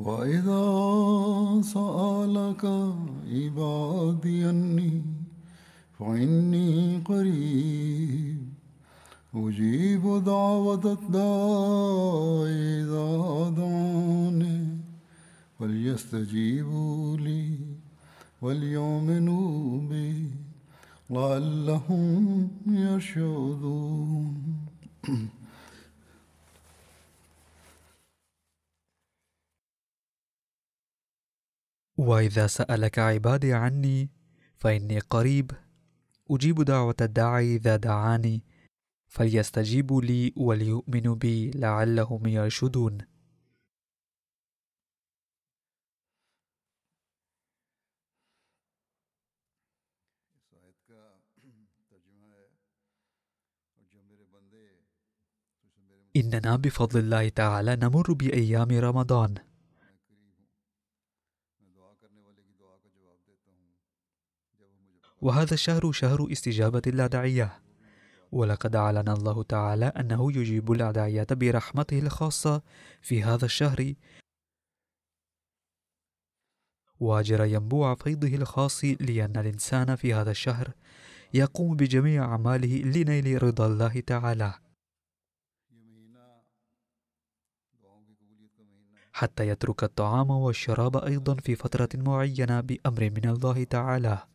وإذا سألك عبادي أني فإني قريب أجيب دعوة الداع إذا دعاني فليستجيبوا لي وليؤمنوا بي لعلهم يرشدون. وإذا سألك عبادي عني فإني قريب أجيب دعوة الداعي إذا دعاني فليستجيبوا لي وليؤمنوا بي لعلهم يرشدون. إننا بفضل الله تعالى نمر بأيام رمضان. وهذا الشهر شهر استجابة الأدعية. ولقد أعلن الله تعالى أنه يجيب الأدعية برحمته الخاصة في هذا الشهر. واجر ينبوع فيضه الخاص لأن الإنسان في هذا الشهر يقوم بجميع أعماله لنيل رضا الله تعالى. حتى يترك الطعام والشراب أيضا في فترة معينة بأمر من الله تعالى.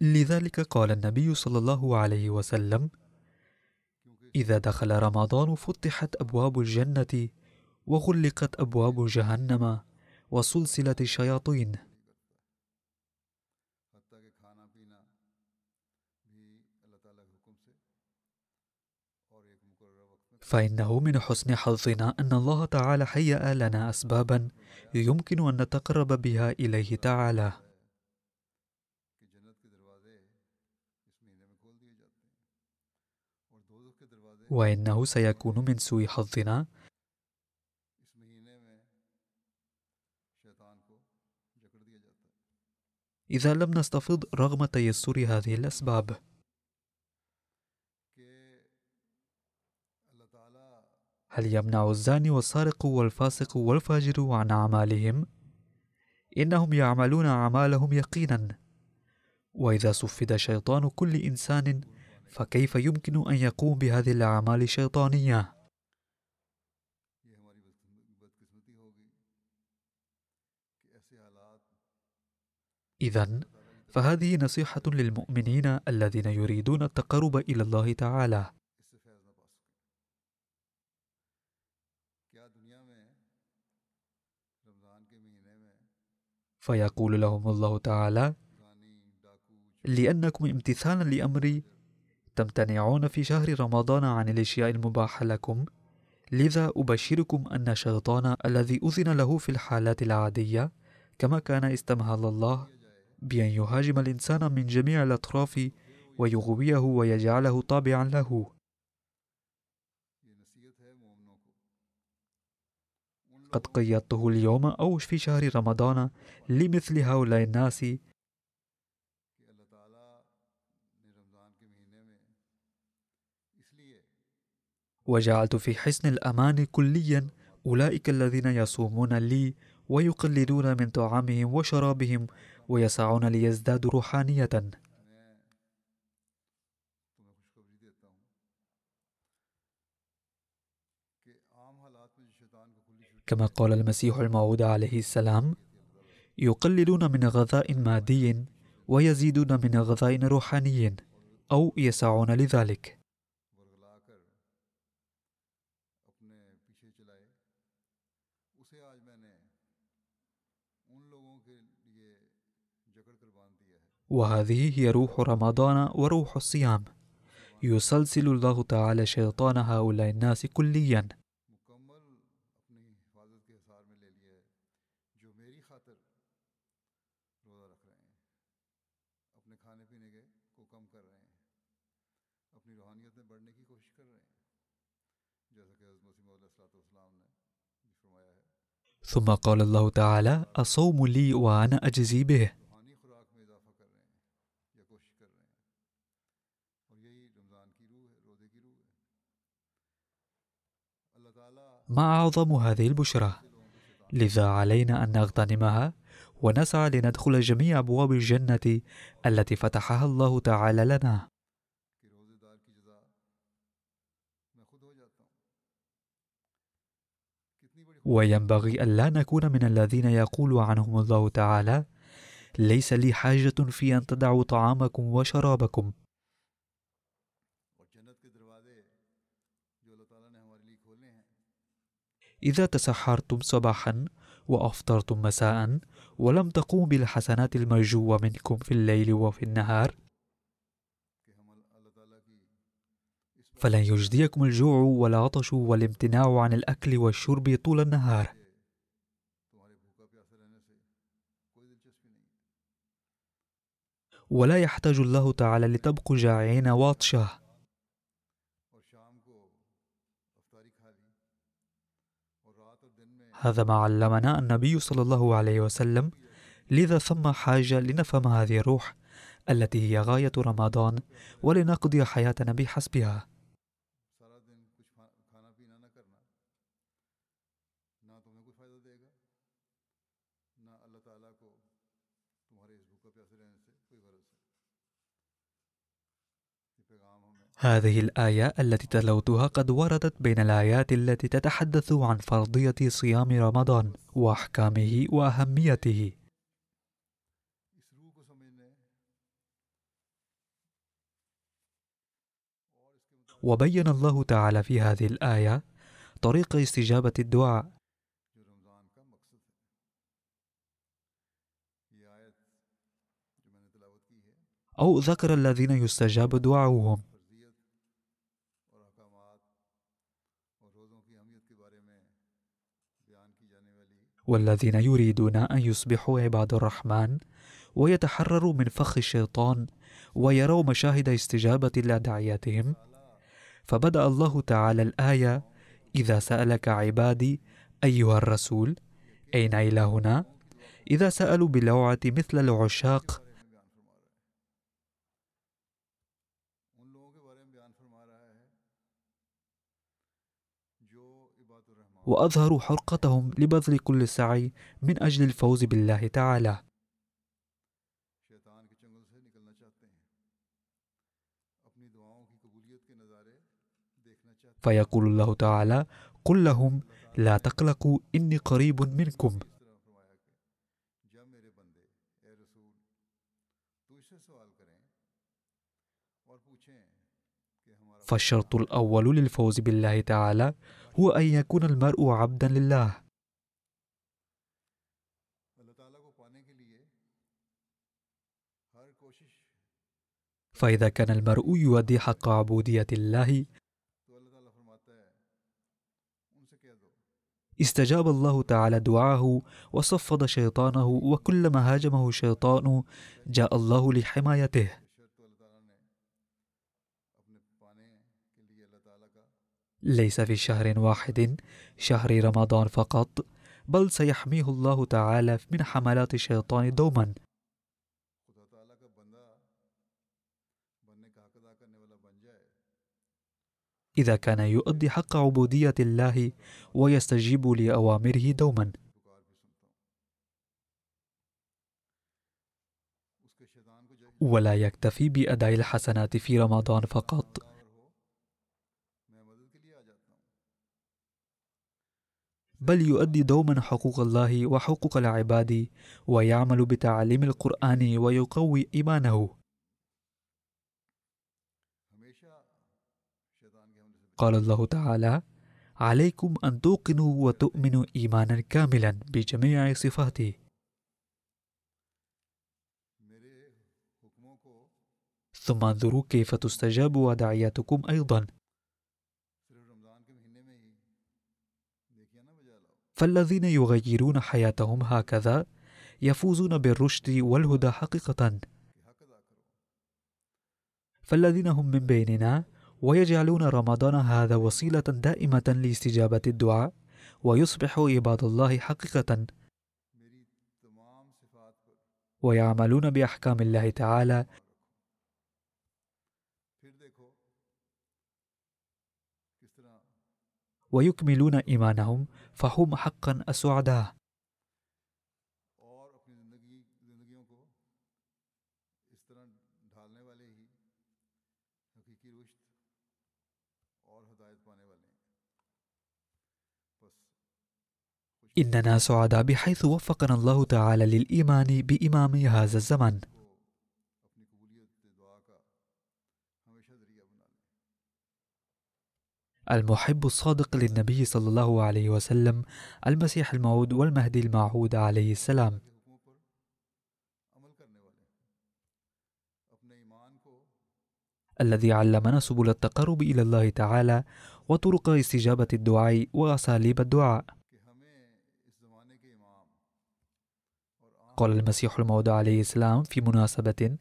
لذلك قال النبي صلى الله عليه وسلم إذا دخل رمضان فتحت أبواب الجنة وغلقت أبواب جهنم وسلسلة الشياطين. فإنه من حسن حظنا أن الله تعالى هيأ لنا اسبابا يمكن أن نتقرب بها إليه تعالى. وإنه سيكون من سوء حظنا. إذا لم نستفض رغم تيسر هذه الأسباب. هل يمنع الزاني والسارق والفاسق والفاجر عن أعمالهم؟ إنهم يعملون أعمالهم يقينا. وإذا صفد شيطان كل إنسان فكيف يمكن أن يقوم بهذه الأعمال الشيطانية؟ إذا فهذه نصيحة للمؤمنين الذين يريدون التقرب إلى الله تعالى. فيقول لهم الله تعالى: لأنكم امتثالا لأمري تمتنعون في شهر رمضان عن الإشياء المباحة لكم. لذا أبشركم أن الشيطان الذي أذن له في الحالات العادية كما كان استمهل الله بأن يهاجم الإنسان من جميع الأطراف ويغويه ويجعله طابعا له. قد قيدته اليوم أو في شهر رمضان لمثل هؤلاء الناس وجعلت في حسن الأمان كليا أولئك الذين يصومون لي ويقلدون من طعامهم وشرابهم ويسعون ليزدادوا روحانية. كما قال المسيح الموعود عليه السلام يقللون من غذاء مادي ويزيدون من غذاء روحاني أو يسعون لذلك. وهذه هي روح رمضان وروح الصيام. يسلسل الله تعالى شيطان هؤلاء الناس كليا. مکمل اپنی حفاظت کے حصار میں لے لیا ہے ما أعظم هذه البشرى لذا علينا أن نغتنمها ونسعى لندخل جميع أبواب الجنة التي فتحها الله تعالى لنا. وينبغي ألا نكون من الذين يقول عنهم الله تعالى ليس لي حاجة في أن تدعوا طعامكم وشرابكم إذا تسحرتم صباحا وأفطرتم مساء ولم تقوموا بالحسنات المرجوة منكم في الليل وفي النهار فلن يجديكم الجوع والعطش والامتناع عن الأكل والشرب طول النهار. ولا يحتاج الله تعالى لتبقوا جائعين واطشة. هذا ما علمنا النبي صلى الله عليه وسلم. لذا ثم حاجة لنفهم هذه الروح التي هي غاية رمضان ولنقضي حياتنا بحسبها. هذه الآية التي تلوتها قد وردت بين الآيات التي تتحدث عن فرضية صيام رمضان وأحكامه وأهميته. وبين الله تعالى في هذه الآية طريق استجابة الدعاء. أو ذكر الذين يستجاب دعاؤهم. والذين يريدون أن يصبحوا عباد الرحمن ويتحرروا من فخ الشيطان ويروا مشاهد استجابة لأدعياتهم فبدأ الله تعالى الآية إذا سألك عبادي أيها الرسول أين إلهنا؟ إذا سألوا بلوعة مثل العشاق وأظهروا حرقتهم لبذل كل سعي من أجل الفوز بالله تعالى. فيقول الله تعالى قل لهم لا تقلقوا إني قريب منكم فالشرط الأول للفوز بالله تعالى هو أن يكون المرء عبدا لله. فإذا كان المرء يؤدي حق عبودية الله استجاب الله تعالى دعاه وصفد شيطانه وكلما هاجمه الشيطان جاء الله لحمايته. ليس في شهر واحد شهر رمضان فقط بل سيحميه الله تعالى من حملات الشيطان دوما. إذا كان يؤدي حق عبودية الله ويستجيب لأوامره دوما. ولا يكتفي بأداء الحسنات في رمضان فقط. بل يؤدي دوما حقوق الله وحقوق العباد ويعمل بتعليم القرآن ويقوي إيمانه. قال الله تعالى عليكم أن توقنوا وتؤمنوا إيمانا كاملا بجميع صفاته. ثم انظروا كيف تستجاب ودعياتكم أيضا. فالذين يغيرون حياتهم هكذا يفوزون بالرشد والهدى حقيقة. فالذين هم من بيننا ويجعلون رمضان هذا وسيلة دائمة لاستجابة الدعاء ويصبح عباد الله حقيقة. ويعملون بأحكام الله تعالى. ويكملون إيمانهم فهم حقا السعداء إننا سعداء بحيث وفقنا الله تعالى للإيمان بإمام هذا الزمن. المحب الصادق للنبي صلى الله عليه وسلم المسيح الموعود والمهدي المعهود عليه السلام. الذي علمنا سبل التقرب إلى الله تعالى وطرق استجابة الدعاء وأساليب الدعاء. قال المسيح الموعود عليه السلام في مناسبة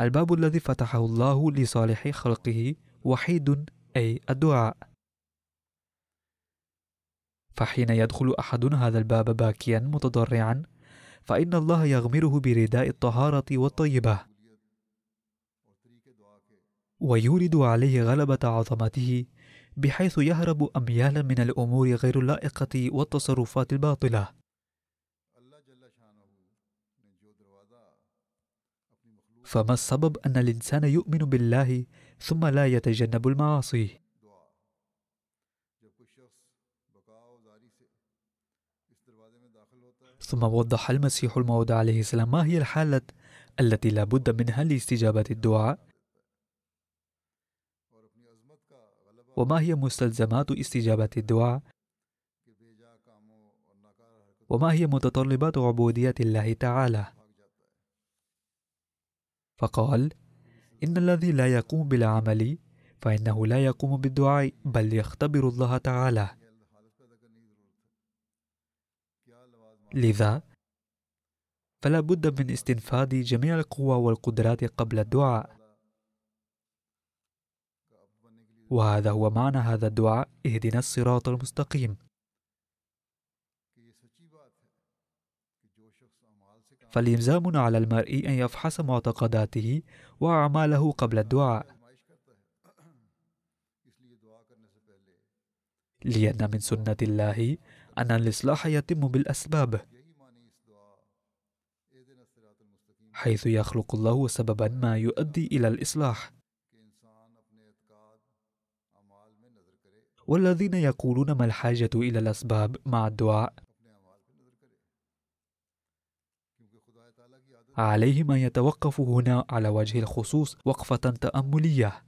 الباب الذي فتحه الله لصالح خلقه وحيد أي الدعاء. فحين يدخل أحد هذا الباب باكيا متضرعا فإن الله يغمره برداء الطهارة والطيبة. ويورد عليه غلبة عظمته بحيث يهرب أميالا من الأمور غير اللائقة والتصرفات الباطلة. فما السبب أن الإنسان يؤمن بالله ثم لا يتجنب المعاصي؟ ثم وضح المسيح الموعود عليه السلام ما هي الحالة التي لا بد منها لاستجابة الدعاء؟ وما هي مستلزمات استجابة الدعاء؟ وما هي متطلبات عبودية الله تعالى؟ فقال إن الذي لا يقوم بالعمل فإنه لا يقوم بالدعاء بل يختبر الله تعالى. لذا فلا بد من استنفاد جميع القوى والقدرات قبل الدعاء. وهذا هو معنى هذا الدعاء اهدنا الصراط المستقيم. فالإلزام على المرء أن يفحص معتقداته وأعماله قبل الدعاء. لأن من سنة الله أن الإصلاح يتم بالأسباب. حيث يخلق الله سببا ما يؤدي إلى الإصلاح. والذين يقولون ما الحاجة إلى الأسباب مع الدعاء؟ عليهم أن يتوقفوا هنا على وجه الخصوص وقفة تأملية.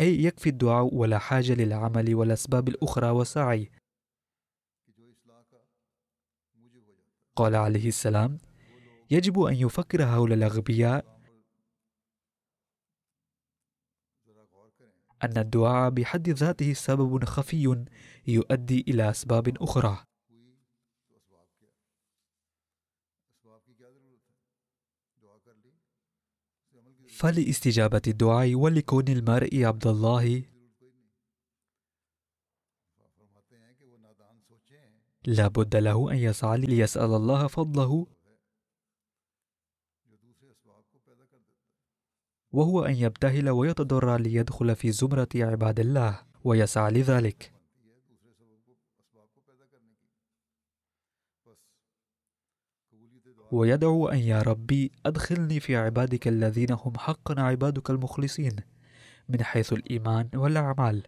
أي يكفي الدعاء ولا حاجة للعمل والأسباب الأخرى والسعي قال عليه السلام يجب أن يفكر هؤلاء الأغبياء أن الدعاء بحد ذاته سبب خفي يؤدي إلى أسباب أخرى. فلإستجابة الدعاء ولكون المرء عبد الله. لا بد له أن يسعى ليسأل الله فضله. وهو أن يبتهل ويتضرع ليدخل في زمرة عباد الله ويسعى لذلك. ويدعو أن يا ربي أدخلني في عبادك الذين هم حقا عبادك المخلصين من حيث الإيمان والأعمال.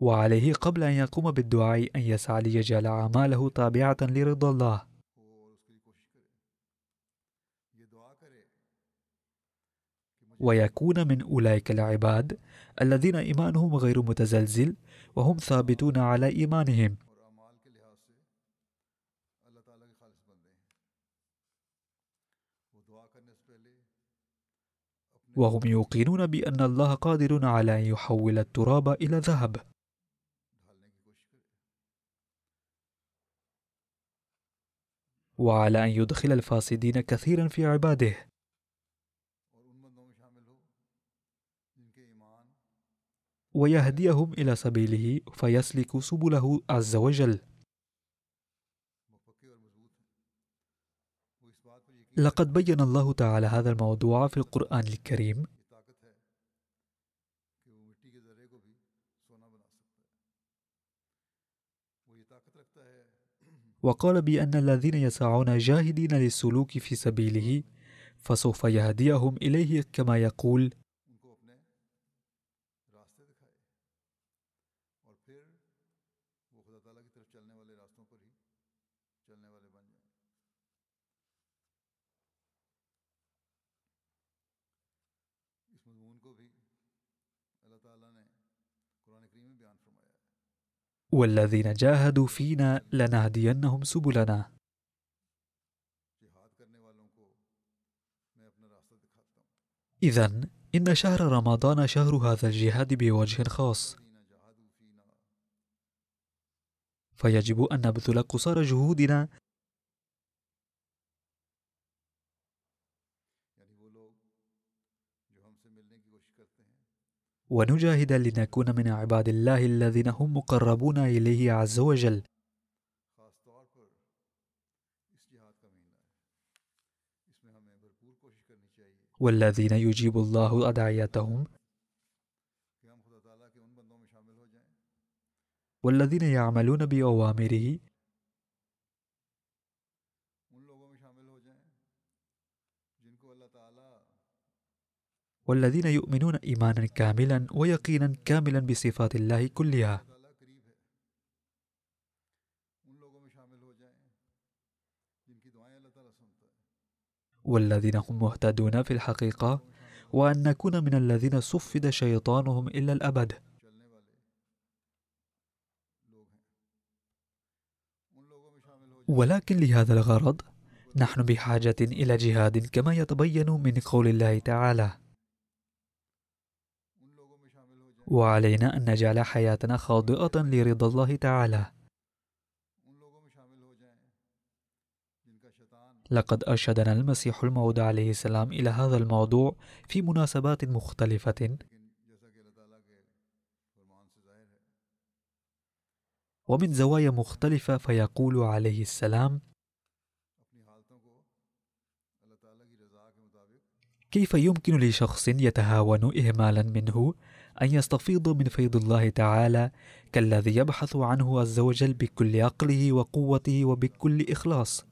وعليه قبل أن يقوم بالدعاء أن يسعى ليجعل أعماله تابعة لرضا الله. ويكون من أولئك العباد الذين إيمانهم غير متزلزل وهم ثابتون على إيمانهم. وهم يوقنون بأن الله قادر على أن يحول التراب إلى ذهب. وعلى أن يدخل الفاسدين كثيرا في عباده. ويهديهم إلى سبيله فيسلك سبله عز وجل. لقد بين الله تعالى هذا الموضوع في القرآن الكريم. وقال بأن الذين يسعون جاهدين للسلوك في سبيله فسوف يهديهم إليه كما يقول والذين جاهدوا فينا لنهدينهم سبلنا. إذا إن شهر رمضان شهر هذا الجهاد بوجه خاص. فيجب أن نبذل قصارى جهودنا ونجاهد لنكون من عباد الله الذين هم مقربون إليه عز وجل. والذين يجيب الله أدعيتهم. والذين يعملون بأوامره. والذين يؤمنون إيمانا كاملا ويقينا كاملا بصفات الله كلها. والذين هم مهتدون في الحقيقة وأن نكون من الذين صفد شيطانهم إلى الأبد. ولكن لهذا الغرض نحن بحاجة إلى جهاد كما يتبين من قول الله تعالى. وعلينا أن نجعل حياتنا خاضئة لرضا الله تعالى. لقد أرشدنا المسيح الموعود عليه السلام إلى هذا الموضوع في مناسبات مختلفة. ومن زوايا مختلفة فيقول عليه السلام كيف يمكن لشخص يتهاون إهمالا منه أن يستفيضوا من فيض الله تعالى كالذي يبحث عنه عز وجل بكل عقله وقوته وبكل إخلاص.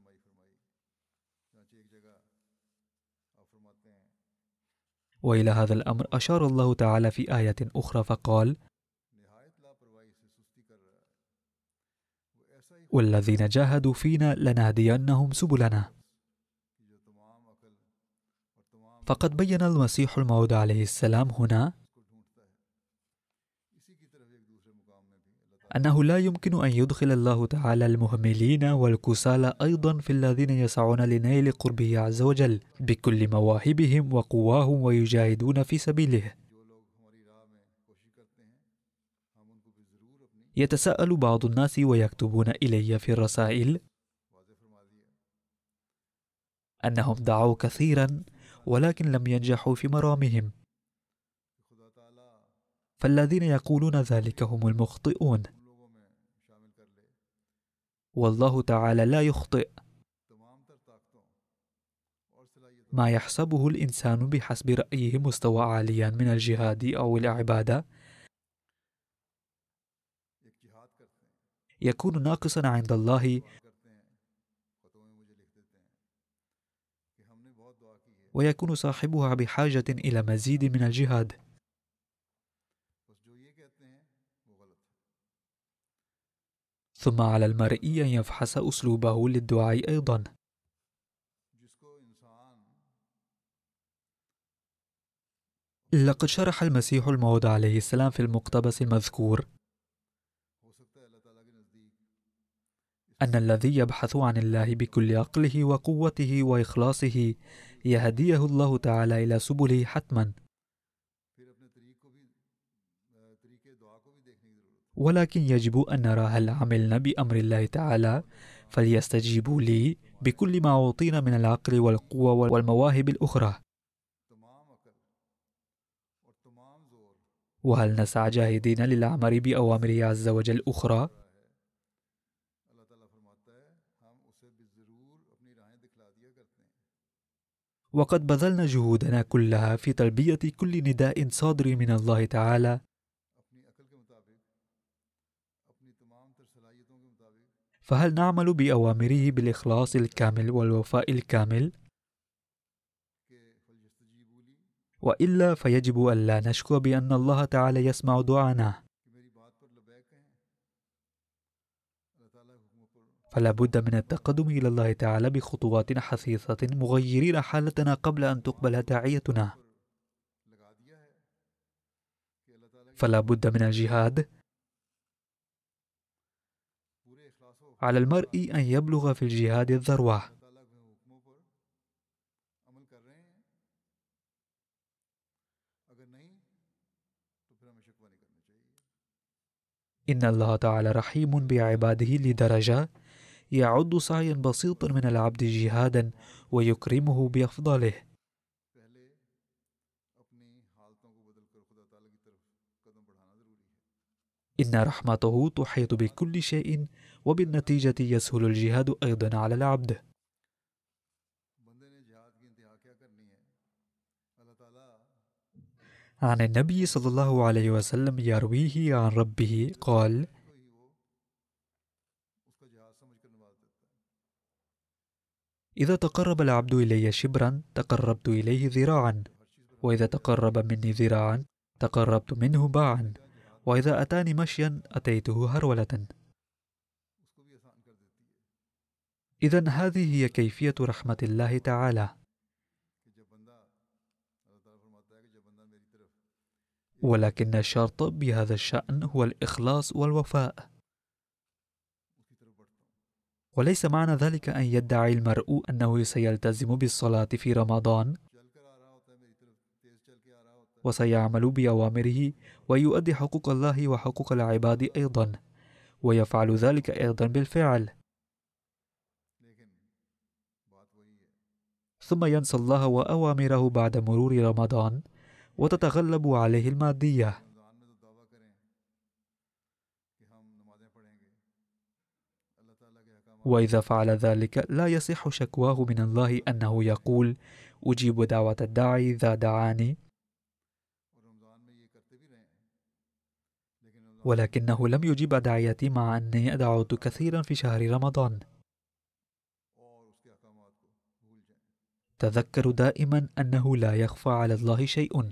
وإلى هذا الأمر أشار الله تعالى في آية أخرى فقال والذين جاهدوا فينا لنهدينهم سبلنا. فقد بين المسيح الموعود عليه السلام هنا أنه لا يمكن أن يدخل الله تعالى المهملين والكسالى أيضا في الذين يسعون لنيل قربه عز وجل بكل مواهبهم وقواهم ويجاهدون في سبيله. يتساءل بعض الناس ويكتبون إلي في الرسائل أنهم دعوا كثيرا ولكن لم ينجحوا في مرامهم. فالذين يقولون ذلك هم المخطئون. والله تعالى لا يخطئ. ما يحسبه الإنسان بحسب رأيه مستوى عاليا من الجهاد أو العبادة. يكون ناقصا عند الله. ويكون صاحبها بحاجة إلى مزيد من الجهاد. ثم على المرء أن يفحص أسلوبه للدعاء أيضا. لقد شرح المسيح الموعود عليه السلام في المقتبس المذكور أن الذي يبحث عن الله بكل عقله وقوته وإخلاصه يهديه الله تعالى إلى سبله حتما. ولكن يجب أن نرى هل عملنا بأمر الله تعالى. فليستجيبوا لي بكل ما أعطينا من العقل والقوة والمواهب الأخرى. وهل نسعى جاهدين للعمل بأوامره عز وجل أخرى؟ وقد بذلنا جهودنا كلها في تلبية كل نداء صادر من الله تعالى. فهل نعمل بأوامره بالإخلاص الكامل والوفاء الكامل؟ وإلا فيجب ألا نشكو بأن الله تعالى يسمع دعانا فلا بد من التقدم إلى الله تعالى بخطوات حثيثة مغيرين حالتنا قبل أن تقبل داعيتنا فلا بد من الجهاد على المرء أن يبلغ في الجهاد الذروة. إن الله تعالى رحيم بعباده لدرجة يعد سعيا بسيطا من العبد جهادا ويكرمه بأفضله. إن رحمته تحيط بكل شيء وبالنتيجة يسهل الجهاد أيضا على العبد. عن النبي صلى الله عليه وسلم يرويه عن ربه قال إذا تقرب العبد إلي شبرا تقربت إليه ذراعا. وإذا تقرب مني ذراعا تقربت منه باعا. وإذا أتاني مشيا أتيته هرولة. إذا هذه هي كيفية رحمة الله تعالى. ولكن الشرط بهذا الشأن هو الإخلاص والوفاء. وليس معنى ذلك أن يدعي المرء أنه سيلتزم بالصلاة في رمضان وسيعمل بأوامره ويؤدي حقوق الله وحقوق العباد أيضا ويفعل ذلك أيضا بالفعل ثم ينسى الله وأوامره بعد مرور رمضان وتتغلب عليه المادية. وإذا فعل ذلك لا يصح شكواه من الله أنه يقول أجيب دعوة الداعي إذا دعاني ولكنه لم يجيب دعيتي مع أني دعوت كثيرا في شهر رمضان. تذكروا دائما أنه لا يخفى على الله شيء.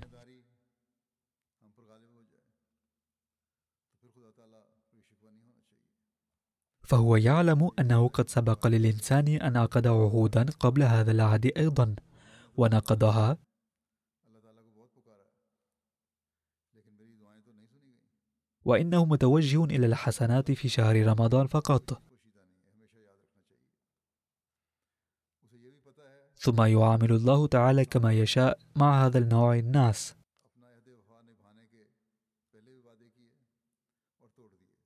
فهو يعلم أنه قد سبق للإنسان أن عقد عهودا قبل هذا العهد أيضا ونقضها. وإنه متوجه إلى الحسنات في شهر رمضان فقط. ثم يعامل الله تعالى كما يشاء مع هذا النوع الناس.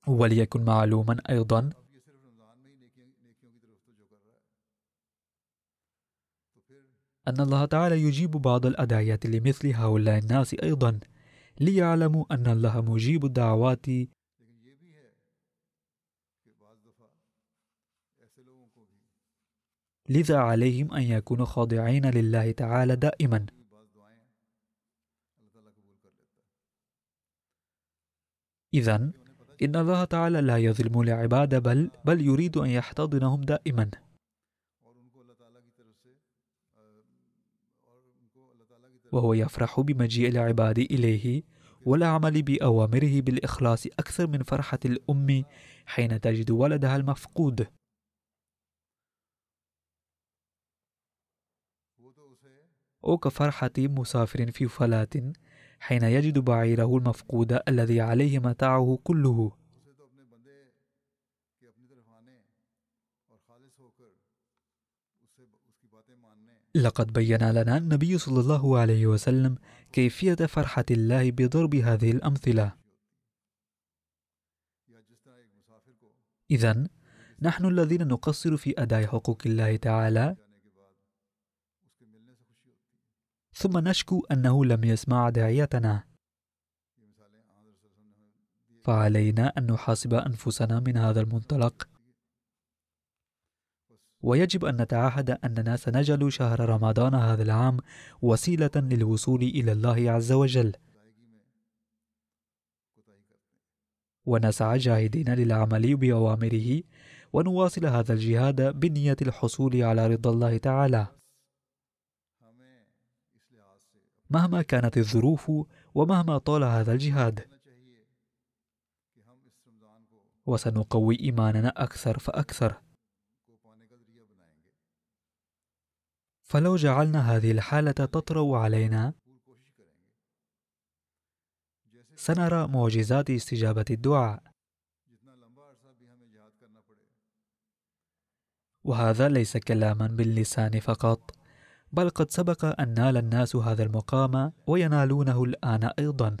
وليكن معلوما أيضا. أن الله تعالى يجيب بعض الأدعيات لمثل هؤلاء الناس أيضا. ليعلموا أن الله مجيب الدعوات لذا عليهم أن يكونوا خاضعين لله تعالى دائما. إذا إن الله تعالى لا يظلم العباد بل بل يريد أن يحتضنهم دائما. وهو يفرح بمجيء العباد إليه والعمل بأوامره بالإخلاص أكثر من فرحة الأم حين تجد ولدها المفقود. أو كفرحة مسافر في فلاة حين يجد بعيره المفقود الذي عليه متاعه كله لقد بين لنا النبي صلى الله عليه وسلم كيفية فرحة الله بضرب هذه الأمثلة. إذا نحن الذين نقصر في أداء حقوق الله تعالى ثم نشكو أنه لم يسمع داعيتنا. فعلينا أن نحاسب أنفسنا من هذا المنطلق. ويجب أن نتعهد أننا سنجعل شهر رمضان هذا العام وسيلة للوصول إلى الله عز وجل. ونسعى جاهدين للعمل بأوامره ونواصل هذا الجهاد بنية الحصول على رضا الله تعالى. مهما كانت الظروف ومهما طال هذا الجهاد. وسنقوي إيماننا أكثر فأكثر. فلو جعلنا هذه الحالة تطرأ علينا سنرى معجزات استجابة الدعاء. وهذا ليس كلاما باللسان فقط. بل قد سبق أن نال الناس هذا المقام وينالونه الآن أيضا.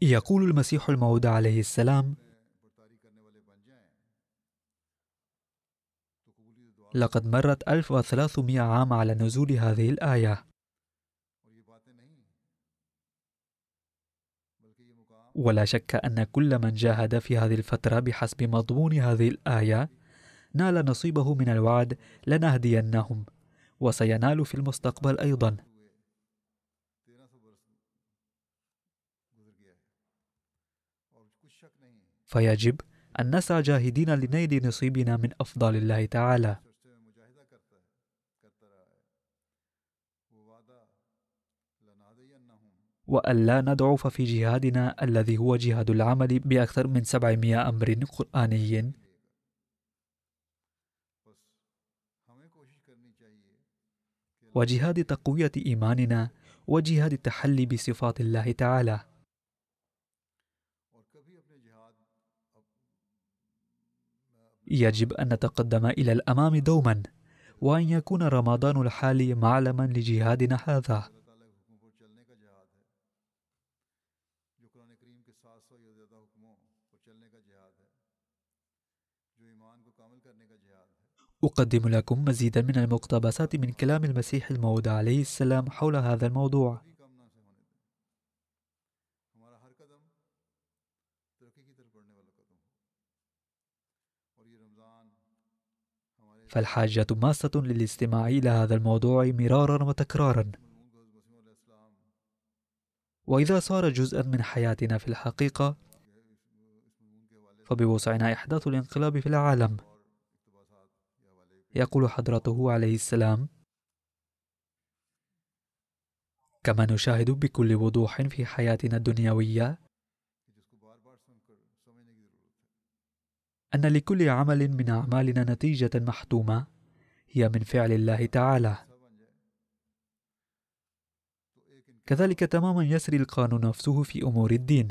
يقول المسيح الموعود عليه السلام لقد مرت 1300 عام على نزول هذه الآية. ولا شك أن كل من جاهد في هذه الفترة بحسب مضمون هذه الآية نال نصيبه من الوعد لنهدينهم وسينال في المستقبل أيضا. فيجب أن نسعى جاهدين لنيل نصيبنا من أفضل الله تعالى. وألا نضعف في جهادنا الذي هو جهاد العمل بأكثر من 700 أمر قرآني. وجهاد تقوية إيماننا وجهاد التحلي بصفات الله تعالى. يجب أن نتقدم إلى الأمام دوما وأن يكون رمضان الحالي معلما لجهادنا هذا. أقدم لكم مزيدا من المقتبسات من كلام المسيح الموعود عليه السلام حول هذا الموضوع. فالحاجة ماسة للاستماع إلى هذا الموضوع مرارا وتكرارا. وإذا صار جزءا من حياتنا في الحقيقة فبوسعنا إحداث الانقلاب في العالم. يقول حضرته عليه السلام. كما نشاهد بكل وضوح في حياتنا الدنيوية أن لكل عمل من أعمالنا نتيجة محتومة هي من فعل الله تعالى. كذلك تماما يسري القانون نفسه في أمور الدين.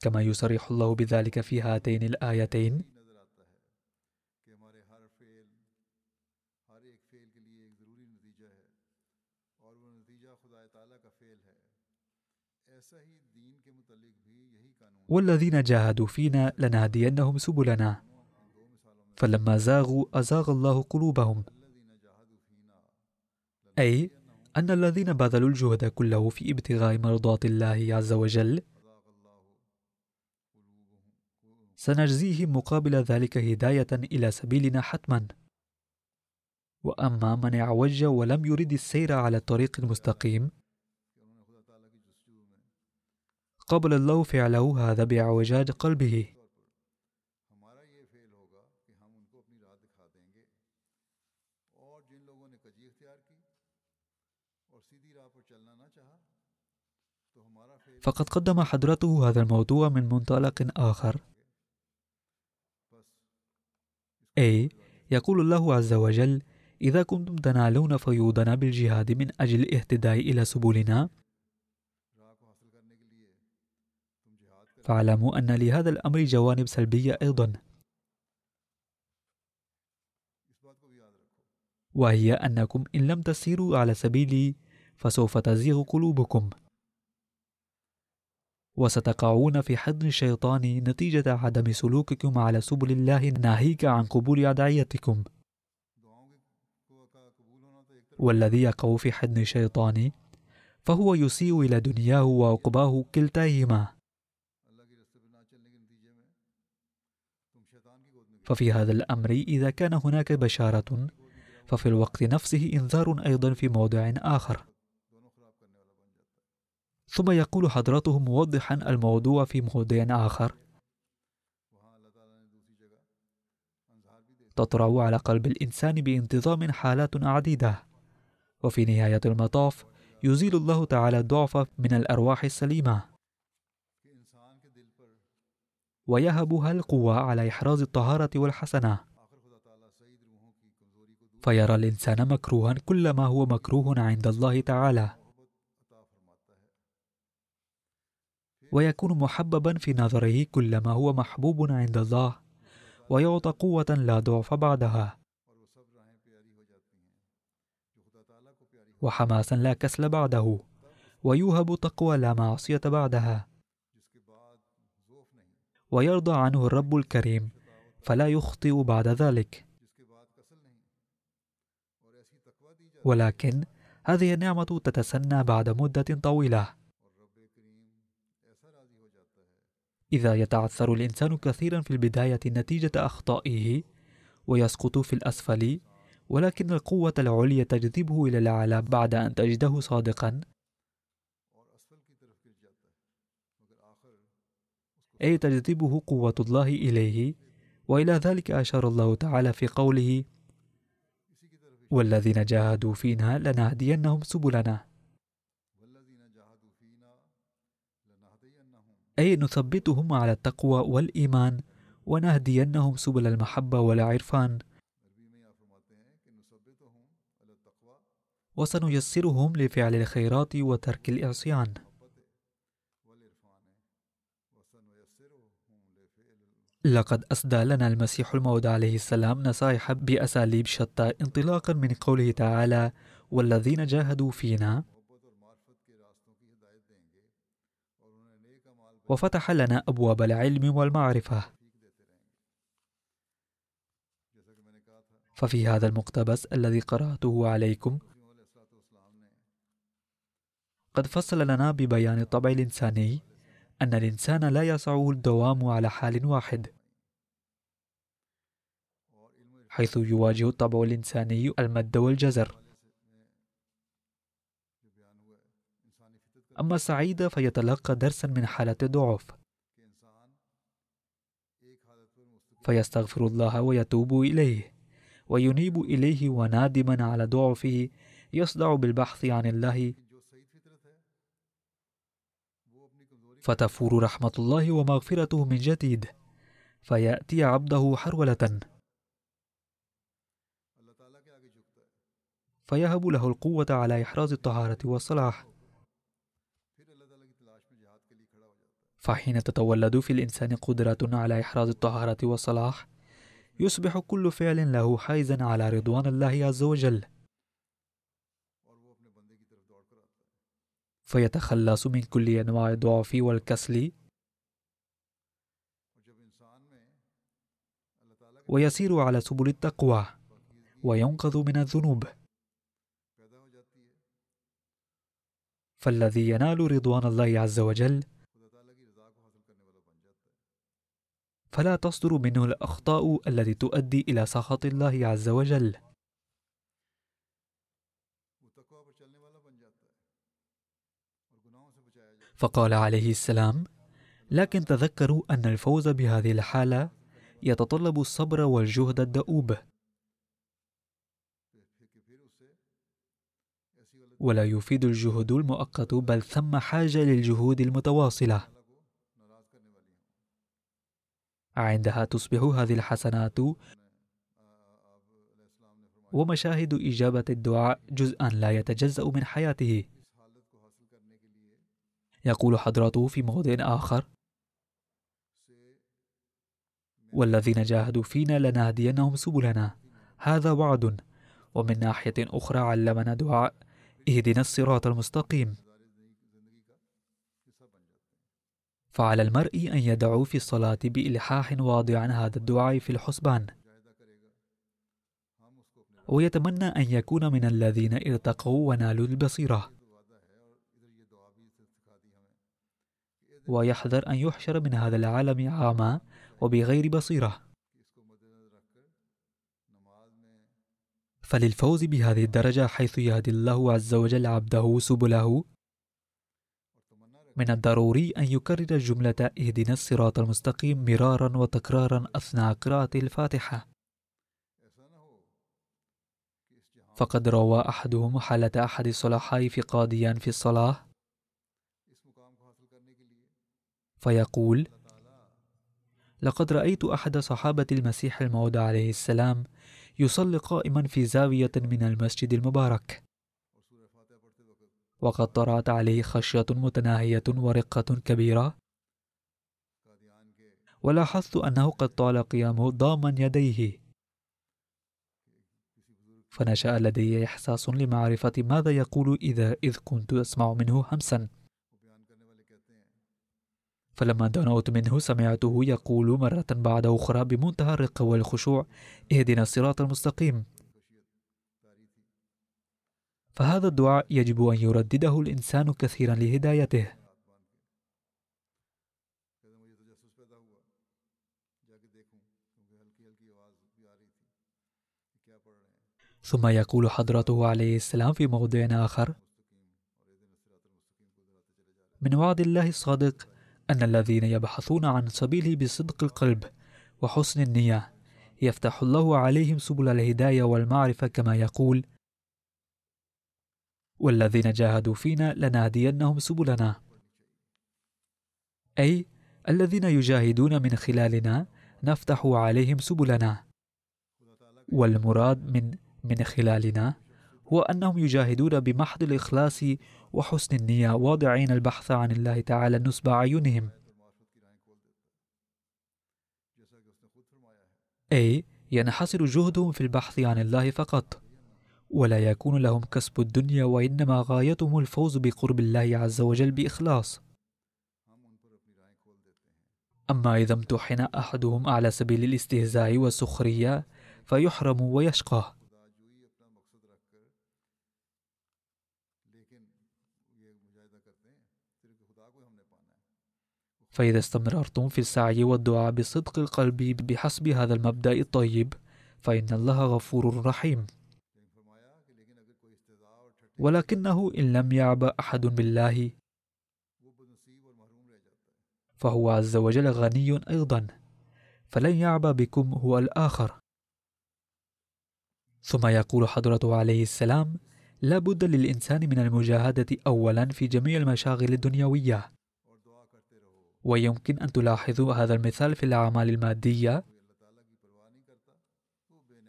كما يصرح الله بذلك في هاتين الآيتين والذين جاهدوا فينا لنهدينهم سبلنا۔ فلما زاغوا أزاغ الله قلوبهم أي أن الذين بذلوا الجهد كله في ابتغاء مرضات الله عز وجل سنجزيهم مقابل ذلك هداية إلى سبيلنا حتما۔ وأما من اعوج ولم يرد السير على الطريق المستقيم قبل الله فعله هذا باعوجاج قلبه. فقد قدم حضرته هذا الموضوع من منطلق آخر. أي يقول الله عز وجل إذا كنتم تنالون فيوضنا بالجهاد من أجل الاهتداء إلى سبلنا فاعلموا أن لهذا الأمر جوانب سلبية أيضا. وهي أنكم إن لم تسيروا على سبيلي فسوف تزيغ قلوبكم. وستقعون في حضن الشيطان نتيجة عدم سلوككم على سبل الله ناهيك عن قبول أدعيتكم. والذي يقع في حضن الشيطان فهو يسيء إلى دنياه وعقباه كلتاهما. ففي هذا الأمر إذا كان هناك بشارة ففي الوقت نفسه إنذار أيضا في موضع آخر. ثم يقول حضرته موضحا الموضوع في موضع آخر. تطرأ على قلب الإنسان بانتظام حالات عديدة. وفي نهاية المطاف يزيل الله تعالى الضعف من الأرواح السليمة. ويهبها القوة على إحراز الطهارة والحسنة. فيرى الإنسان مكروها كل ما هو مكروه عند الله تعالى. ويكون محببا في نظره كل ما هو محبوب عند الله. ويعطى قوة لا ضعف بعدها. وحماسا لا كسل بعده ويوهب تقوى لا معصية بعدها. ويرضى عنه الرب الكريم فلا يخطئ بعد ذلك. ولكن هذه النعمة تتسنى بعد مدة طويلة. إذا يتعثر الإنسان كثيرا في البداية نتيجة أخطائه ويسقط في الأسفل ولكن القوة العليا تجذبه إلى الأعلى بعد أن تجده صادقا. أي تجذبه قوة الله إليه؟ وإلى ذلك أشار الله تعالى في قوله والذين جاهدوا فينا لنهدينهم سبلنا. أي نثبتهم على التقوى والإيمان ونهدينهم سبل المحبة والعرفان. وسنيسرهم لفعل الخيرات وترك العصيان لقد أسدى لنا المسيح الموعود عليه السلام نصائح بأساليب شتى انطلاقا من قوله تعالى والذين جاهدوا فينا وفتح لنا أبواب العلم والمعرفة. ففي هذا المقتبس الذي قرأته عليكم قد فصل لنا ببيان الطبع الإنساني أن الإنسان لا يسعه الدوام على حال واحد حيث يواجه الطبع الإنساني المد والجزر. أما السعيد فيتلقى درسا من حالة الضعف فيستغفر الله ويتوب إليه وينيب إليه ونادما على ضعفه يصدع بالبحث عن الله فتفور رحمة الله ومغفرته من جديد فيأتي عبده حرولة. فيهب له القوة على إحراز الطهارة والصلاح. فحين تتولد في الإنسان قدرة على إحراز الطهارة والصلاح يصبح كل فعل له حيزا على رضوان الله عز وجل. فيتخلص من كل أنواع الضعف والكسل. ويسير على سبل التقوى وينقذ من الذنوب. فالذي ينال رضوان الله عز وجل فلا تصدر منه الأخطاء التي تؤدي إلى سخط الله عز وجل. فقال عليه السلام لكن تذكروا أن الفوز بهذه الحالة يتطلب الصبر والجهد الدؤوب. ولا يفيد الجهد المؤقت بل ثم حاجة للجهود المتواصلة. عندها تصبح هذه الحسنات ومشاهد إجابة الدعاء جزءا لا يتجزأ من حياته. يقول حضرته في موضع آخر. والذين جاهدوا فينا لنهدينهم سبلنا. هذا وعد. ومن ناحية أخرى علمنا دعاء. اهدنا الصراط المستقيم. فعلى المرء أن يدعو في الصلاة بإلحاح واضعا هذا الدعاء في الحسبان. ويتمنى أن يكون من الذين ارتقوا ونالوا البصيرة. ويحذر أن يحشر من هذا العالم عاما وبغير بصيرة. فللفوز بهذه الدرجة حيث يهدي الله عز وجل عبده سبله من الضروري أن يكرر الجملة اهدنا الصراط المستقيم مرارا وتكرارا أثناء قراءة الفاتحة. فقد روى أحدهم حالة أحد الصلحاء في قاضيان في الصلاة فيقول لقد رأيت أحد صحابة المسيح الموعود عليه السلام يصلي قائما في زاوية من المسجد المبارك. وقد طرأت عليه خشية متناهية ورقة كبيرة. ولاحظت أنه قد طال قيامه ضاما يديه. فنشأ لدي إحساس لمعرفة ماذا يقول إذا إذ كنت أسمع منه همسا. فلما دنوت منه سمعته يقول مرة بعد أخرى بمنتهى الرقة والخشوع اهدنا الصراط المستقيم فهذا الدعاء يجب أن يردده الإنسان كثيرا لهدايته. ثم يقول حضرته عليه السلام في موضع آخر من وعد الله الصادق أن الذين يبحثون عن سبيله بصدق القلب وحسن النية يفتح الله عليهم سبل الهداية والمعرفة كما يقول والذين جاهدوا فينا لنهدينهم سبلنا. أي الذين يجاهدون من خلالنا نفتح عليهم سبلنا. والمراد من من خلالنا هو أنهم يجاهدون بمحض الإخلاص وحسن النية واضعين البحث عن الله تعالى نصب أعينهم. أي ينحصر جهدهم في البحث عن الله فقط ولا يكون لهم كسب الدنيا وإنما غايتهم الفوز بقرب الله عز وجل بإخلاص. أما إذا امتحن أحدهم على سبيل الاستهزاء والسخرية فيحرم ويشقى. فإذا استمررتم في السعي والدعاء بصدق القلب بحسب هذا المبدأ الطيب فإن الله غفور رحيم. ولكنه إن لم يعبأ أحد بالله فهو عز وجل غني أيضا فلن يعبأ بكم هو الآخر. ثم يقول حضرته عليه السلام لا بد للإنسان من المجاهدة أولا في جميع المشاغل الدنيوية. ويمكن أن تلاحظوا هذا المثال في الأعمال المادية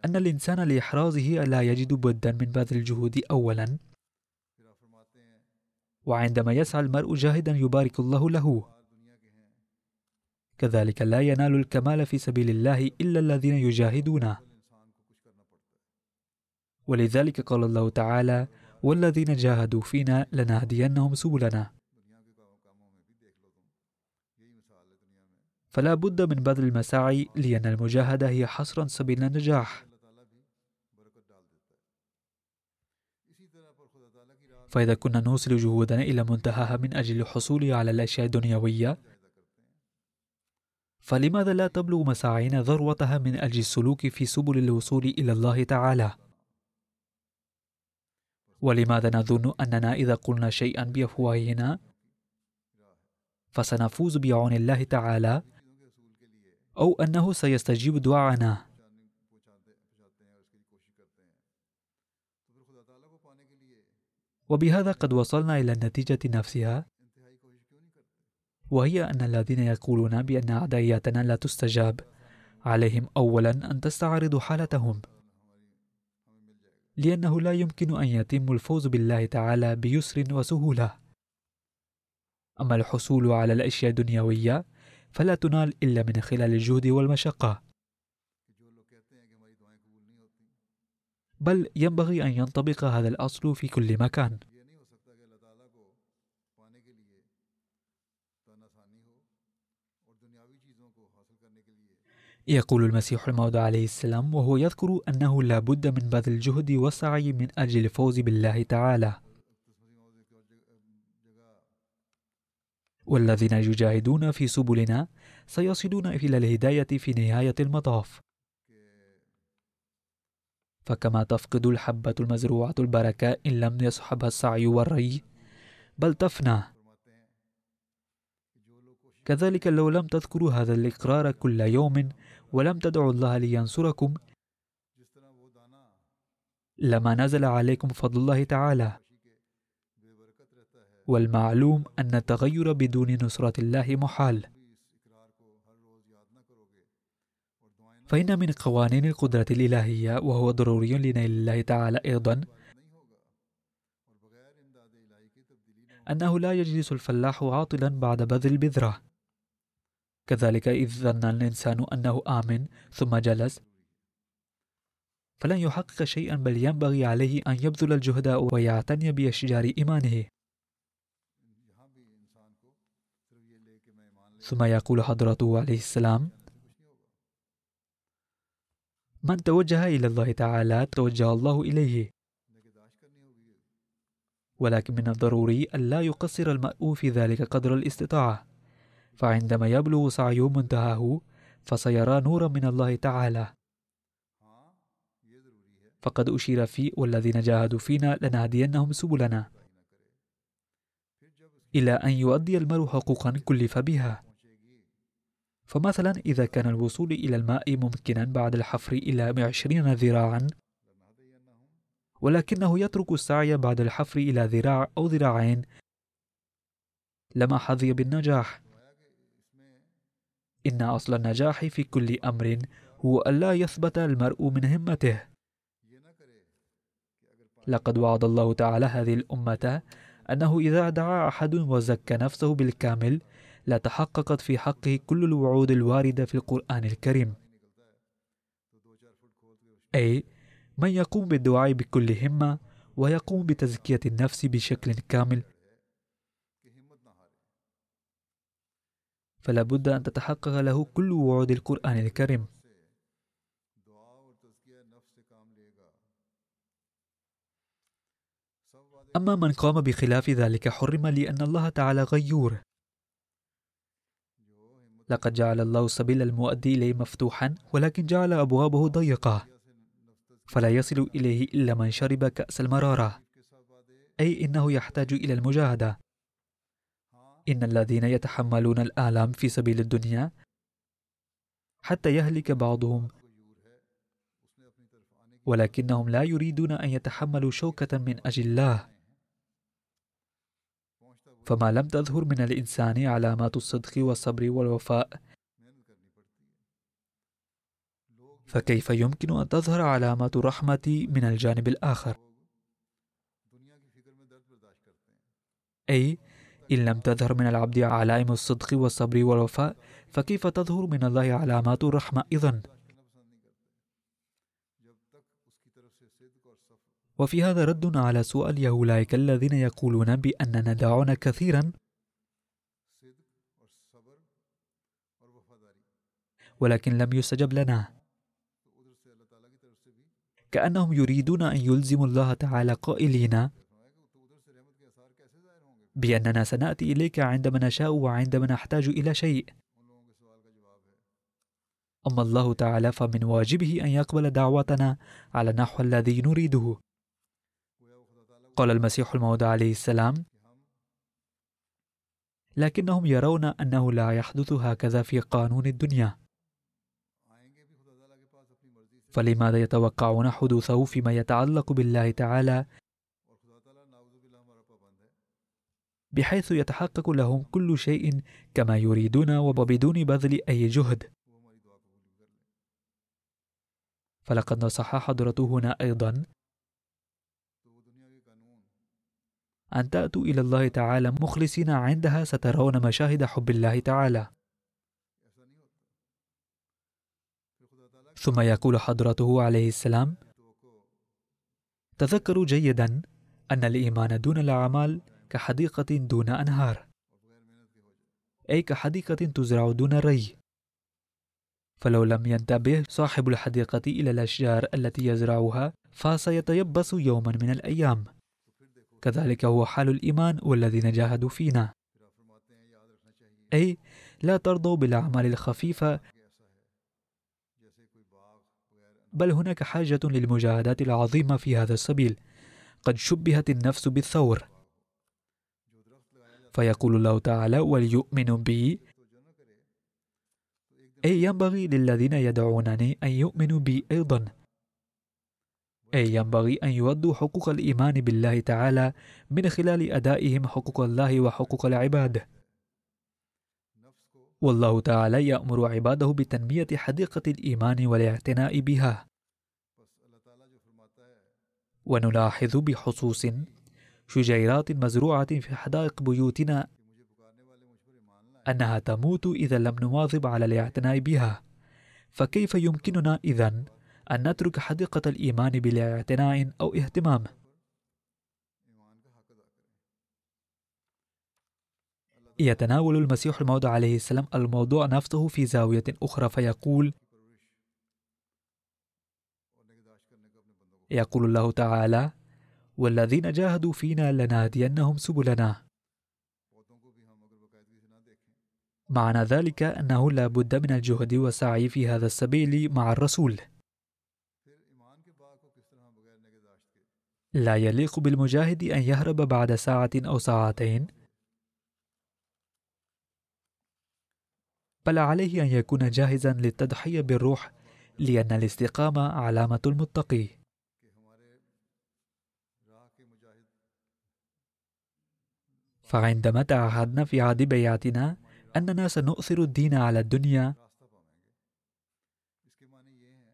أن الإنسان لإحرازه لا يجد بدا من بذل الجهود أولا وعندما يسعى المرء جاهدا يبارك الله له. كذلك لا ينال الكمال في سبيل الله إلا الذين يجاهدون ولذلك قال الله تعالى والذين جاهدوا فينا لنهدينهم سبلنا. فلا بد من بذل المساعي لأن المجاهدة هي حصرا سبيل النجاح فإذا كنا نوصل جهودنا إلى منتهاها من أجل الحصول على الأشياء الدنيوية فلماذا لا تبلغ مساعينا ذروتها من أجل السلوك في سبل الوصول إلى الله تعالى؟ ولماذا نظن أننا إذا قلنا شيئا بأفواهنا فسنفوز بعون الله تعالى أو أنه سيستجيب دعاءنا وبهذا قد وصلنا إلى النتيجة نفسها وهي أن الذين يقولون بأن أعدائياتنا لا تستجاب عليهم أولا أن تستعرضوا حالتهم لأنه لا يمكن أن يتم الفوز بالله تعالى بيسر وسهولة. أما الحصول على الأشياء الدنيوية فلا تنال إلا من خلال الجهد والمشقة. بل ينبغي أن ينطبق هذا الأصل في كل مكان. يقول المسيح الموعود عليه السلام وهو يذكر أنه لا بد من بذل الجهد والسعي من أجل الفوز بالله تعالى. والذين يجاهدون في سبلنا سيصلون إلى الهداية في نهاية المطاف. فكما تفقد الحبة المزروعة البركة إن لم يصحبها السعي والري بل تفنى. كذلك لو لم تذكروا هذا الإقرار كل يوم ولم تدعوا الله لينصركم لما نزل عليكم فضل الله تعالى. والمعلوم أن التغير بدون نصرة الله محال. فإن من قوانين القدرة الإلهية وهو ضروري لنيل الله تعالى أيضا أنه لا يجلس الفلاح عاطلا بعد بذل البذرة. كذلك إذ ظن الإنسان أنه آمن ثم جلس فلن يحقق شيئا بل ينبغي عليه أن يبذل الجهد ويعتني بأشجار إيمانه. ثم يقول حضرته عليه السلام من توجه إلى الله تعالى توجه الله إليه. ولكن من الضروري أن لا يقصر المرء في ذلك قدر الاستطاعة. فعندما يبلغ سعيه منتهاه فسيرى نورا من الله تعالى. فقد أشير في والذين جاهدوا فينا لنهدينهم سبلنا. إلى أن يؤدي المرء حقوقا كلف بها. فمثلا إذا كان الوصول إلى الماء ممكنا بعد الحفر إلى عشرين ذراعا ولكنه يترك السعي بعد الحفر إلى ذراع أو ذراعين. لما حظي بالنجاح. إن أصل النجاح في كل أمر هو ألا يثبت المرء من همته. لقد وعد الله تعالى هذه الأمة أنه إذا دعا أحد وزكى نفسه بالكامل لا تحققت في حقه كل الوعود الواردة في القرآن الكريم. أي من يقوم بالدعاء بكل همة ويقوم بتزكية النفس بشكل كامل فلا بد أن تتحقق له كل وعود القرآن الكريم. أما من قام بخلاف ذلك حرم لأن الله تعالى غيور. لقد جعل الله سبيل المؤدي إليه مفتوحا ولكن جعل أبوابه ضيقة. فلا يصل إليه إلا من شرب كأس المرارة. أي إنه يحتاج إلى المجاهدة. إن الذين يتحملون الآلام في سبيل الدنيا حتى يهلك بعضهم ولكنهم لا يريدون أن يتحملوا شوكة من أجل الله. فما لم تظهر من الإنسان علامات الصدق والصبر والوفاء فكيف يمكن أن تظهر علامات الرحمة من الجانب الآخر؟ أي إن لم تظهر من العبد علائم الصدق والصبر والوفاء فكيف تظهر من الله علامات الرحمة إذن؟ وفي هذا رد على سؤال أولئك الذين يقولون بأننا دعونا كثيرا. ولكن لم يستجب لنا. كأنهم يريدون أن يلزموا الله تعالى قائلين بأننا سنأتي إليك عندما نشاء وعندما نحتاج إلى شيء. أما الله تعالى فمن واجبه أن يقبل دعوتنا على النحو الذي نريده. قال المسيح الموعود عليه السلام. لكنهم يرون أنه لا يحدث هكذا في قانون الدنيا. فلماذا يتوقعون حدوثه فيما يتعلق بالله تعالى؟ بحيث يتحقق لهم كل شيء كما يريدون وبدون بذل أي جهد. فلقد نصح حضرته هنا أيضا أن تأتوا إلى الله تعالى مخلصين عندها سترون مشاهد حب الله تعالى. ثم يقول حضرته عليه السلام تذكروا جيدا أن الإيمان دون الأعمال كحديقة دون أنهار. أي كحديقة تزرع دون ري. فلو لم ينتبه صاحب الحديقة إلى الأشجار التي يزرعها فسيتيبس يوما من الأيام. كذلك هو حال الإيمان والذين جاهدوا فينا. أي لا ترضوا بالأعمال الخفيفة. بل هناك حاجة للمجاهدات العظيمة في هذا السبيل. قد شبهت النفس بالثور. فيقول الله تعالى وليؤمنوا بي. أي ينبغي للذين يدعونني أن يؤمنوا بي أيضا. أي ينبغي أن يودوا حقوق الإيمان بالله تعالى من خلال أدائهم حقوق الله وحقوق العباد. والله تعالى يأمر عباده بتنمية حديقة الإيمان والاعتناء بها. ونلاحظ بحصوص شجيرات مزروعة في حدائق بيوتنا أنها تموت إذا لم نواظب على الاعتناء بها. فكيف يمكننا إذن أن نترك حديقة الإيمان بلا اعتناء أو اهتمام. يتناول المسيح الموعود عليه السلام الموضوع نفسه في زاوية أخرى فيقول يقول الله تعالى والذين جاهدوا فينا لنهدينهم سبلنا. معنى ذلك أنه لا بد من الجهد والسعي في هذا السبيل مع الرسول. لا يليق بالمجاهد أن يهرب بعد ساعة أو ساعتين. بل عليه أن يكون جاهزا للتضحية بالروح لأن الاستقامة علامة المتقي. فعندما تعهدنا في عهد بيعتنا أننا سنؤثر الدين على الدنيا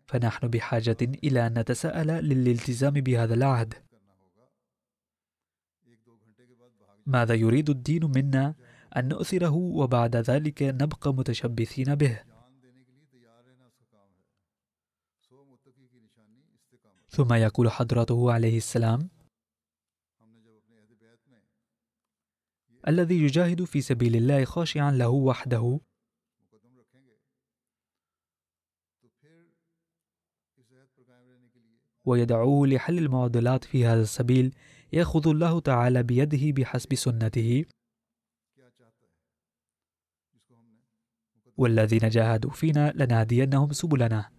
فنحن بحاجة إلى أن نتساءل للالتزام بهذا العهد. ماذا يريد الدين منا أن نؤثره وبعد ذلك نبقى متشبثين به. ثم يقول حضرته عليه السلام الذي يجاهد في سبيل الله خاشعا له وحده ويدعوه لحل المعضلات في هذا السبيل يأخذ الله تعالى بيده بحسب سنته. والذين جاهدوا فينا لنهدينهم سبلنا.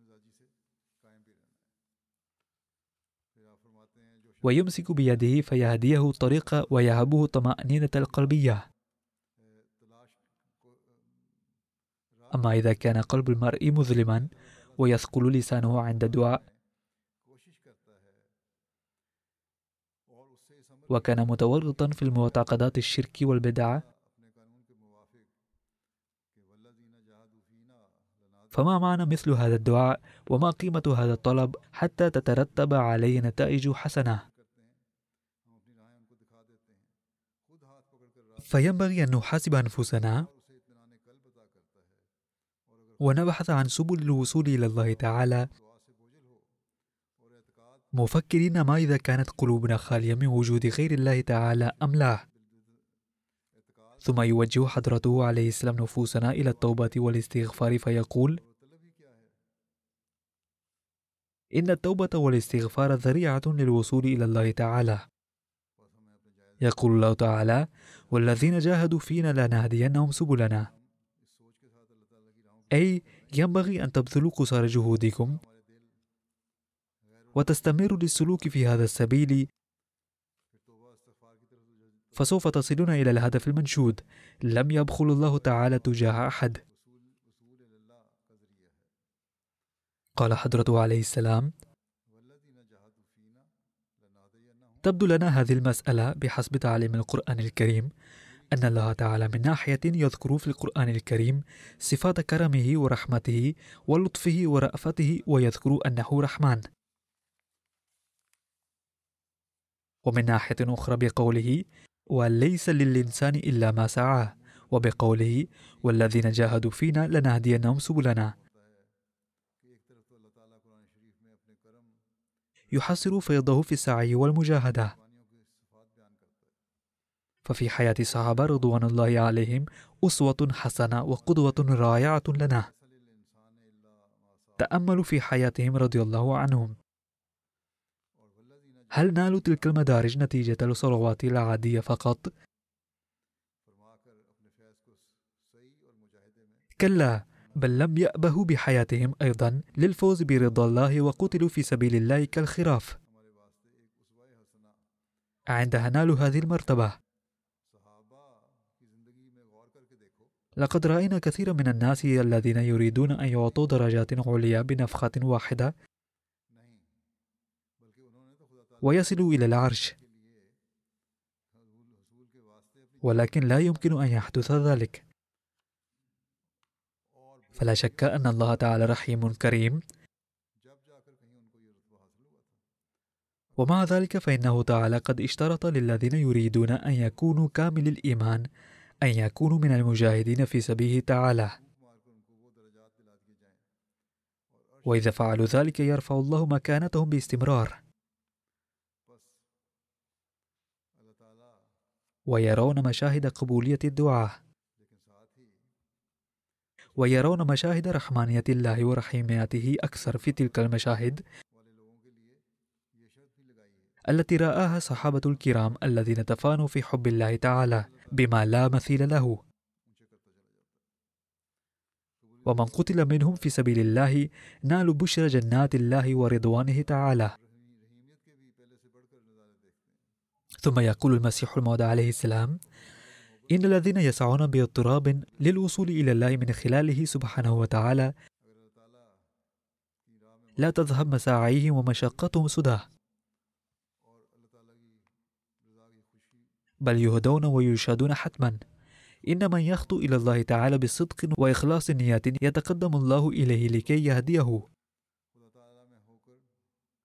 ويمسك بيده فيهديه الطريق ويهبه طمأنينة القلبية. أما إذا كان قلب المرء مظلما ويثقل لسانه عند الدعاء وكان متورطا في المعتقدات الشرك والبدعة فما معنى مثل هذا الدعاء؟ وما قيمة هذا الطلب حتى تترتب عليه نتائج حسنة؟ فينبغي أن نحاسب أنفسنا ونبحث عن سبل الوصول إلى الله تعالى مفكرين ما إذا كانت قلوبنا خالية من وجود غير الله تعالى أم لا؟ ثم يوجه حضرته عليه السلام نفوسنا إلى التوبة والاستغفار فيقول إن التوبة والاستغفار ذريعة للوصول إلى الله تعالى. يقول الله تعالى والذين جاهدوا فينا لنهدينهم سبلنا. أي ينبغي أن تبذلوا قصار جهودكم وتستمروا للسلوك في هذا السبيل. فسوف تصلون إلى الهدف المنشود. لم يبخل الله تعالى تجاه أحد. قال حضرته عليه السلام تبدو لنا هذه المسألة بحسب تعليم القرآن الكريم أن الله تعالى من ناحية يذكر في القرآن الكريم صفات كرمه ورحمته ولطفه ورأفته ويذكر أنه رحمن. ومن ناحية أخرى بقوله وليس للإنسان إلا ما سعى وبقوله والذين جاهدوا فينا لنهدينهم سبلنا يحصر فيضه في السعي والمجاهدة. ففي حياة الصحابة رضوان الله عليهم أسوة حسنة وقدوة رائعة لنا. تأملوا في حياتهم رضي الله عنهم. هل نالوا تلك المدارج نتيجة الصلوات العادية فقط؟ كلا بل لم يأبهوا بحياتهم أيضا للفوز برضا الله وقتلوا في سبيل الله كالخراف. عندها نالوا هذه المرتبة. لقد رأينا كثيرا من الناس الذين يريدون أن يعطوا درجات عليا بنفخة واحدة. ويصلوا إلى العرش. ولكن لا يمكن أن يحدث ذلك. فلا شك أن الله تعالى رحيم كريم. ومع ذلك فإنه تعالى قد اشترط للذين يريدون أن يكونوا كامل الإيمان أن يكونوا من المجاهدين في سبيله تعالى. وإذا فعلوا ذلك يرفع الله مكانتهم باستمرار. ويرون مشاهد قبولية الدعاء. ويرون مشاهد رحمانية الله ورحيميته أكثر في تلك المشاهد التي رآها صحابة الكرام الذين تفانوا في حب الله تعالى بما لا مثيل له. ومن قتل منهم في سبيل الله نالوا بشر جنات الله ورضوانه تعالى. ثم يقول المسيح الموعود عليه السلام إن الذين يسعون باضطراب للوصول إلى الله من خلاله سبحانه وتعالى لا تذهب مساعيهم ومشقتهم سدى بل يهدون ويشهدون حتما. إن من يخطو إلى الله تعالى بصدق وإخلاص نيات يتقدم الله إليه لكي يهديه.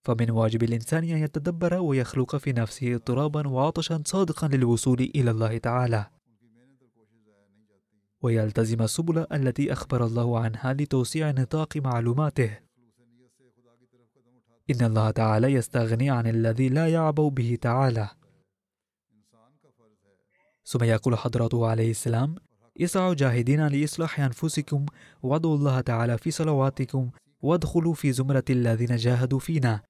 فمن واجب الإنسان أن يتدبر ويخلق في نفسه اضطرابا وعطشا صادقا للوصول إلى الله تعالى. ويلتزم السبل التي أخبر الله عنها لتوسيع نطاق معلوماته. إن الله تعالى يستغني عن الذي لا يعبأ به تعالى. ثم يقول حضرته عليه السلام اسعوا جاهدين لإصلاح أنفسكم وادعوا الله تعالى في صلواتكم وادخلوا في زمرة الذين جاهدوا فينا.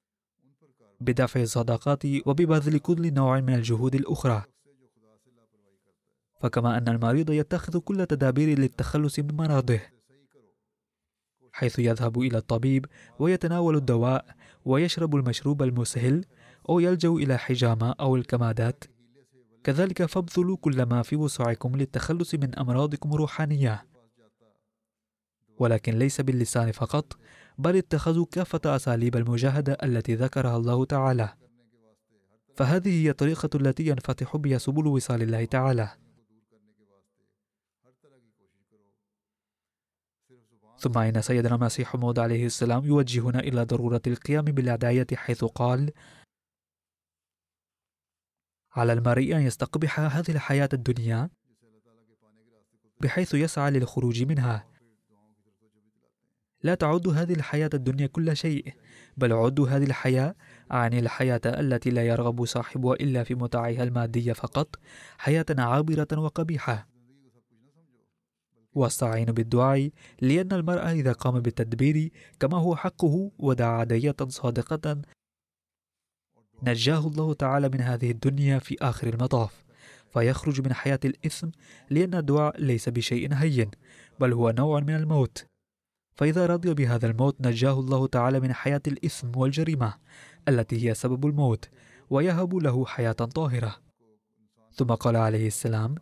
بدفع الصدقات وببذل كل نوع من الجهود الأخرى. فكما أن المريض يتخذ كل تدابير للتخلص من مرضه حيث يذهب إلى الطبيب ويتناول الدواء ويشرب المشروب المسهل أو يلجأ إلى حجامة أو الكمادات. كذلك فابذلوا كل ما في وسعكم للتخلص من أمراضكم الروحانية ولكن ليس باللسان فقط بل اتخذوا كافة أساليب المجاهدة التي ذكرها الله تعالى. فهذه هي الطريقة التي ينفتح بها سبل وصال الله تعالى. ثم إن سيدنا المسيح موعود عليه السلام يوجهنا إلى ضرورة القيام بالعداية حيث قال على المرء أن يستقبح هذه الحياة الدنيا بحيث يسعى للخروج منها. لا تعد هذه الحياة الدنيا كل شيء بل عد هذه الحياة عن الحياة التي لا يرغب صاحبها إلا في متاعها المادية فقط حياة عابرة وقبيحة. واستعين بالدعاء لأن المرء إذا قام بالتدبير كما هو حقه ودعا دية صادقة. نجاه الله تعالى من هذه الدنيا في آخر المطاف فيخرج من حياة الإثم لأن الدعاء ليس بشيء هين بل هو نوع من الموت. فإذا رضي بهذا الموت نجاه الله تعالى من حياة الإثم والجريمة التي هي سبب الموت ويهب له حياة طاهرة. ثم قال عليه السلام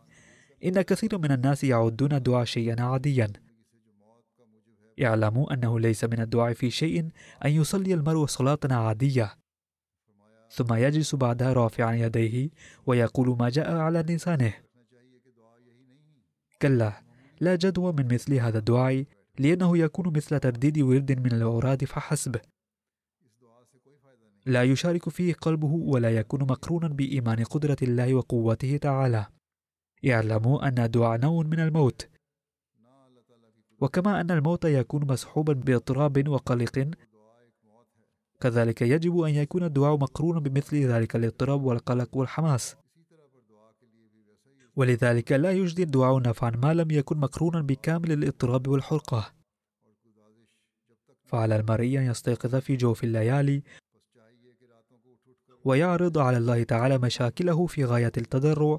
إن كثير من الناس يعدون الدعاء شيئا عاديا. اعلموا أنه ليس من الدعاء في شيء أن يصلي المرء صلاة عادية. ثم يجلس بعدها رافعا يديه ويقول ما جاء على لسانه. كلا لا جدوى من مثل هذا الدعاء لأنه يكون مثل ترديد ورد من الأوراد فحسب. لا يشارك فيه قلبه ولا يكون مقرونا بإيمان قدرة الله وقوته تعالى. اعلموا أن الدعاء نوع من الموت. وكما أن الموت يكون مصحوبا باضطراب وقلق. كذلك يجب أن يكون الدعاء مقرونا بمثل ذلك الاضطراب والقلق والحماس. ولذلك لا يجدي الدعاء نفعا ما لم يكن مقرونا بكامل الاضطراب والحرقة. فعلى المرء أن يستيقظ في جوف الليالي ويعرض على الله تعالى مشاكله في غاية التضرع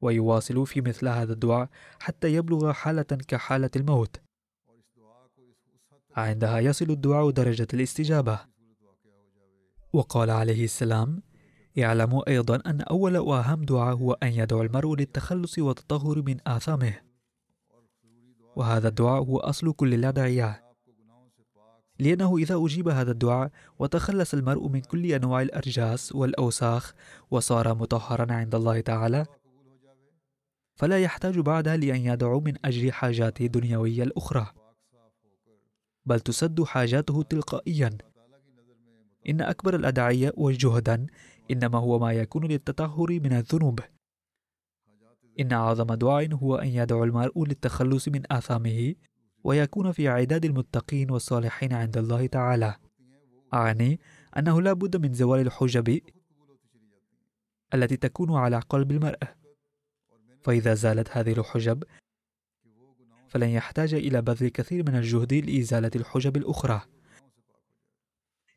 ويواصل في مثل هذا الدعاء حتى يبلغ حالة كحالة الموت. عندها يصل الدعاء درجة الاستجابة. وقال عليه السلام اعلموا أيضا أن أول وأهم دعاء هو أن يدعو المرء للتخلص والتطهر من آثامه. وهذا الدعاء هو أصل كل الأدعية. لأنه إذا أجيب هذا الدعاء وتخلص المرء من كل أنواع الأرجاس والأوساخ وصار مطهرا عند الله تعالى فلا يحتاج بعدها لأن يدعو من أجل حاجاته الدنيوية الأخرى. بل تسد حاجاته تلقائيا. إن أكبر الأدعية وجهدا إنما هو ما يكون للتطهر من الذنوب. إن أعظم دعاء هو أن يدعو المرء للتخلص من آثامه ويكون في عداد المتقين والصالحين عند الله تعالى. أعني أنه لا بد من زوال الحجب التي تكون على قلب المرء. فإذا زالت هذه الحجب فلن يحتاج إلى بذل كثير من الجهد لإزالة الحجب الأخرى.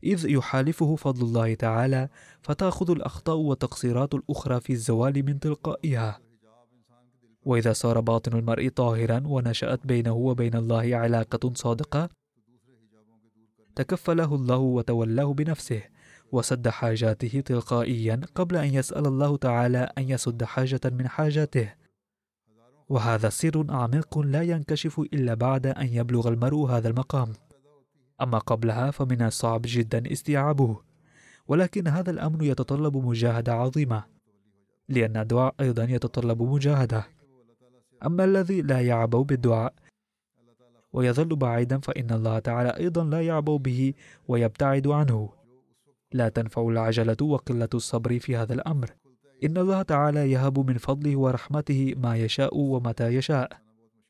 إذ يحالفه فضل الله تعالى فتأخذ الأخطاء والتقصيرات الأخرى في الزوال من تلقائها. وإذا صار باطن المرء طاهرا ونشأت بينه وبين الله علاقة صادقة تكفله الله وتولاه بنفسه وسد حاجاته تلقائيا قبل أن يسأل الله تعالى أن يسد حاجة من حاجاته. وهذا سر عميق لا ينكشف إلا بعد أن يبلغ المرء هذا المقام. أما قبلها فمن الصعب جدا استيعابه ولكن هذا الأمر يتطلب مجاهدة عظيمة لأن الدعاء أيضا يتطلب مجاهدة. أما الذي لا يعبو بالدعاء ويظل بعيدا فإن الله تعالى أيضا لا يعبو به ويبتعد عنه. لا تنفع العجلة وقلة الصبر في هذا الأمر. إن الله تعالى يهب من فضله ورحمته ما يشاء ومتى يشاء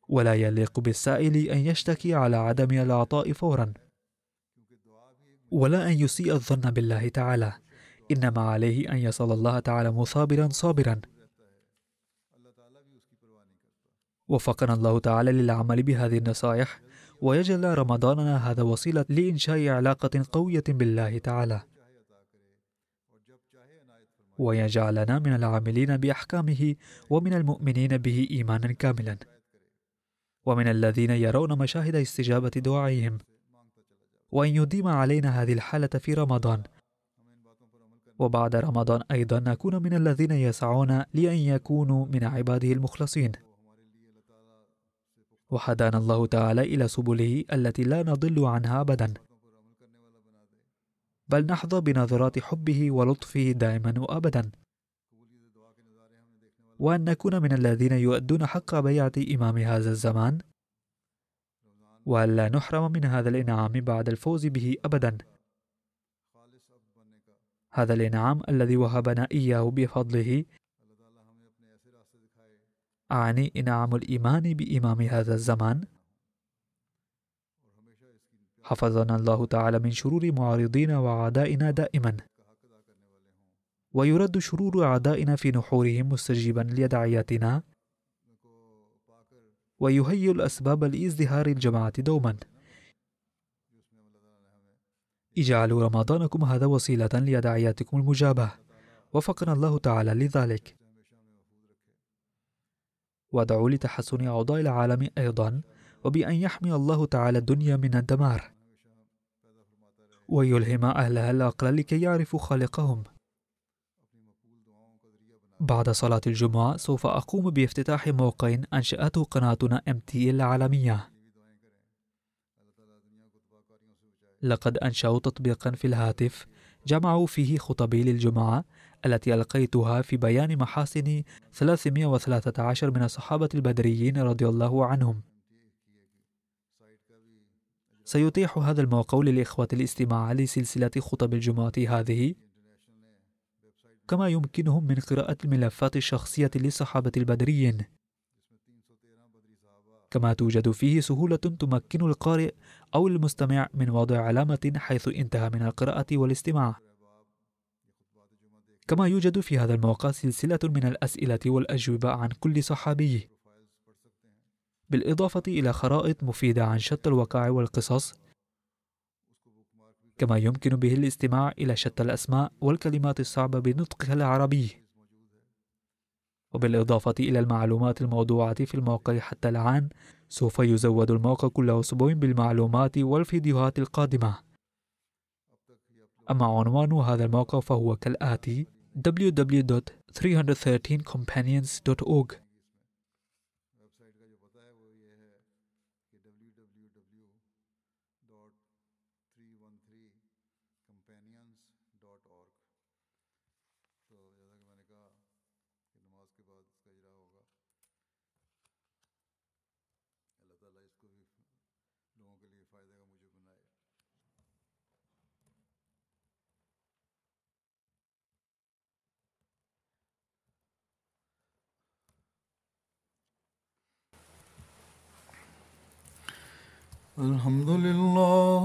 ولا يليق بالسائل أن يشتكي على عدم العطاء فورا. ولا أن يسيء الظن بالله تعالى. إنما عليه أن يصل الله تعالى مثابرا صابرا. وفقنا الله تعالى للعمل بهذه النصائح ويجعل رمضاننا هذا وسيلة لإنشاء علاقة قوية بالله تعالى. ويجعلنا من العاملين بأحكامه ومن المؤمنين به إيمانا كاملا. ومن الذين يرون مشاهد استجابة دعائهم. وأن يديم علينا هذه الحالة في رمضان. وبعد رمضان أيضا نكون من الذين يسعون لأن يكونوا من عباده المخلصين. وهدانا الله تعالى إلى سبله التي لا نضل عنها أبدا. بل نحظى بنظرات حبه ولطفه دائما وأبدا. وأن نكون من الذين يؤدون حق بيعة إمام هذا الزمان. وألا نحرم من هذا الإنعام بعد الفوز به أبدا. هذا الإنعام الذي وهبنا إياه بفضله. أعني إنعام الإيمان بإمام هذا الزمان. حفظنا الله تعالى من شرور معارضينا وأعدائنا دائما. ويرد شرور أعدائنا في نحورهم مستجيبا لدعياتنا ويهيئ الأسباب لإزدهار الجماعة دوما. اجعلوا رمضانكم هذا وسيلة لداعياتكم المجابة. وفقنا الله تعالى لذلك. وادعوا لتحسن أوضاع العالم أيضا وبأن يحمي الله تعالى الدنيا من الدمار. ويلهم أهلها العقل لكي يعرفوا خالقهم. بعد صلاة الجمعة سوف أقوم بافتتاح موقع أنشأته قناتنا MTA العالمية. لقد أنشأوا تطبيقا في الهاتف جمعوا فيه خطبي للجمعة التي ألقيتها في بيان محاسن 313 من الصحابة البدريين رضي الله عنهم. سيتيح هذا الموقع للإخوة الاستماع لسلسلة خطب الجمعة هذه كما يمكنهم من قراءة الملفات الشخصية للصحابة البدريين. كما توجد فيه سهولة تمكن القارئ أو المستمع من وضع علامة حيث انتهى من القراءة والاستماع. كما يوجد في هذا الموقع سلسلة من الأسئلة والأجوبة عن كل صحابي. بالإضافة إلى خرائط مفيدة عن شتى الوقائع والقصص كما يمكن به الاستماع إلى شتى الأسماء والكلمات الصعبة بنطقها العربي. وبالإضافة إلى المعلومات الموضوعة في الموقع حتى الآن سوف يزود الموقع كل أسبوع بالمعلومات والفيديوهات القادمة. أما عنوان هذا الموقع فهو كالآتي www.313companions.org الحمد لله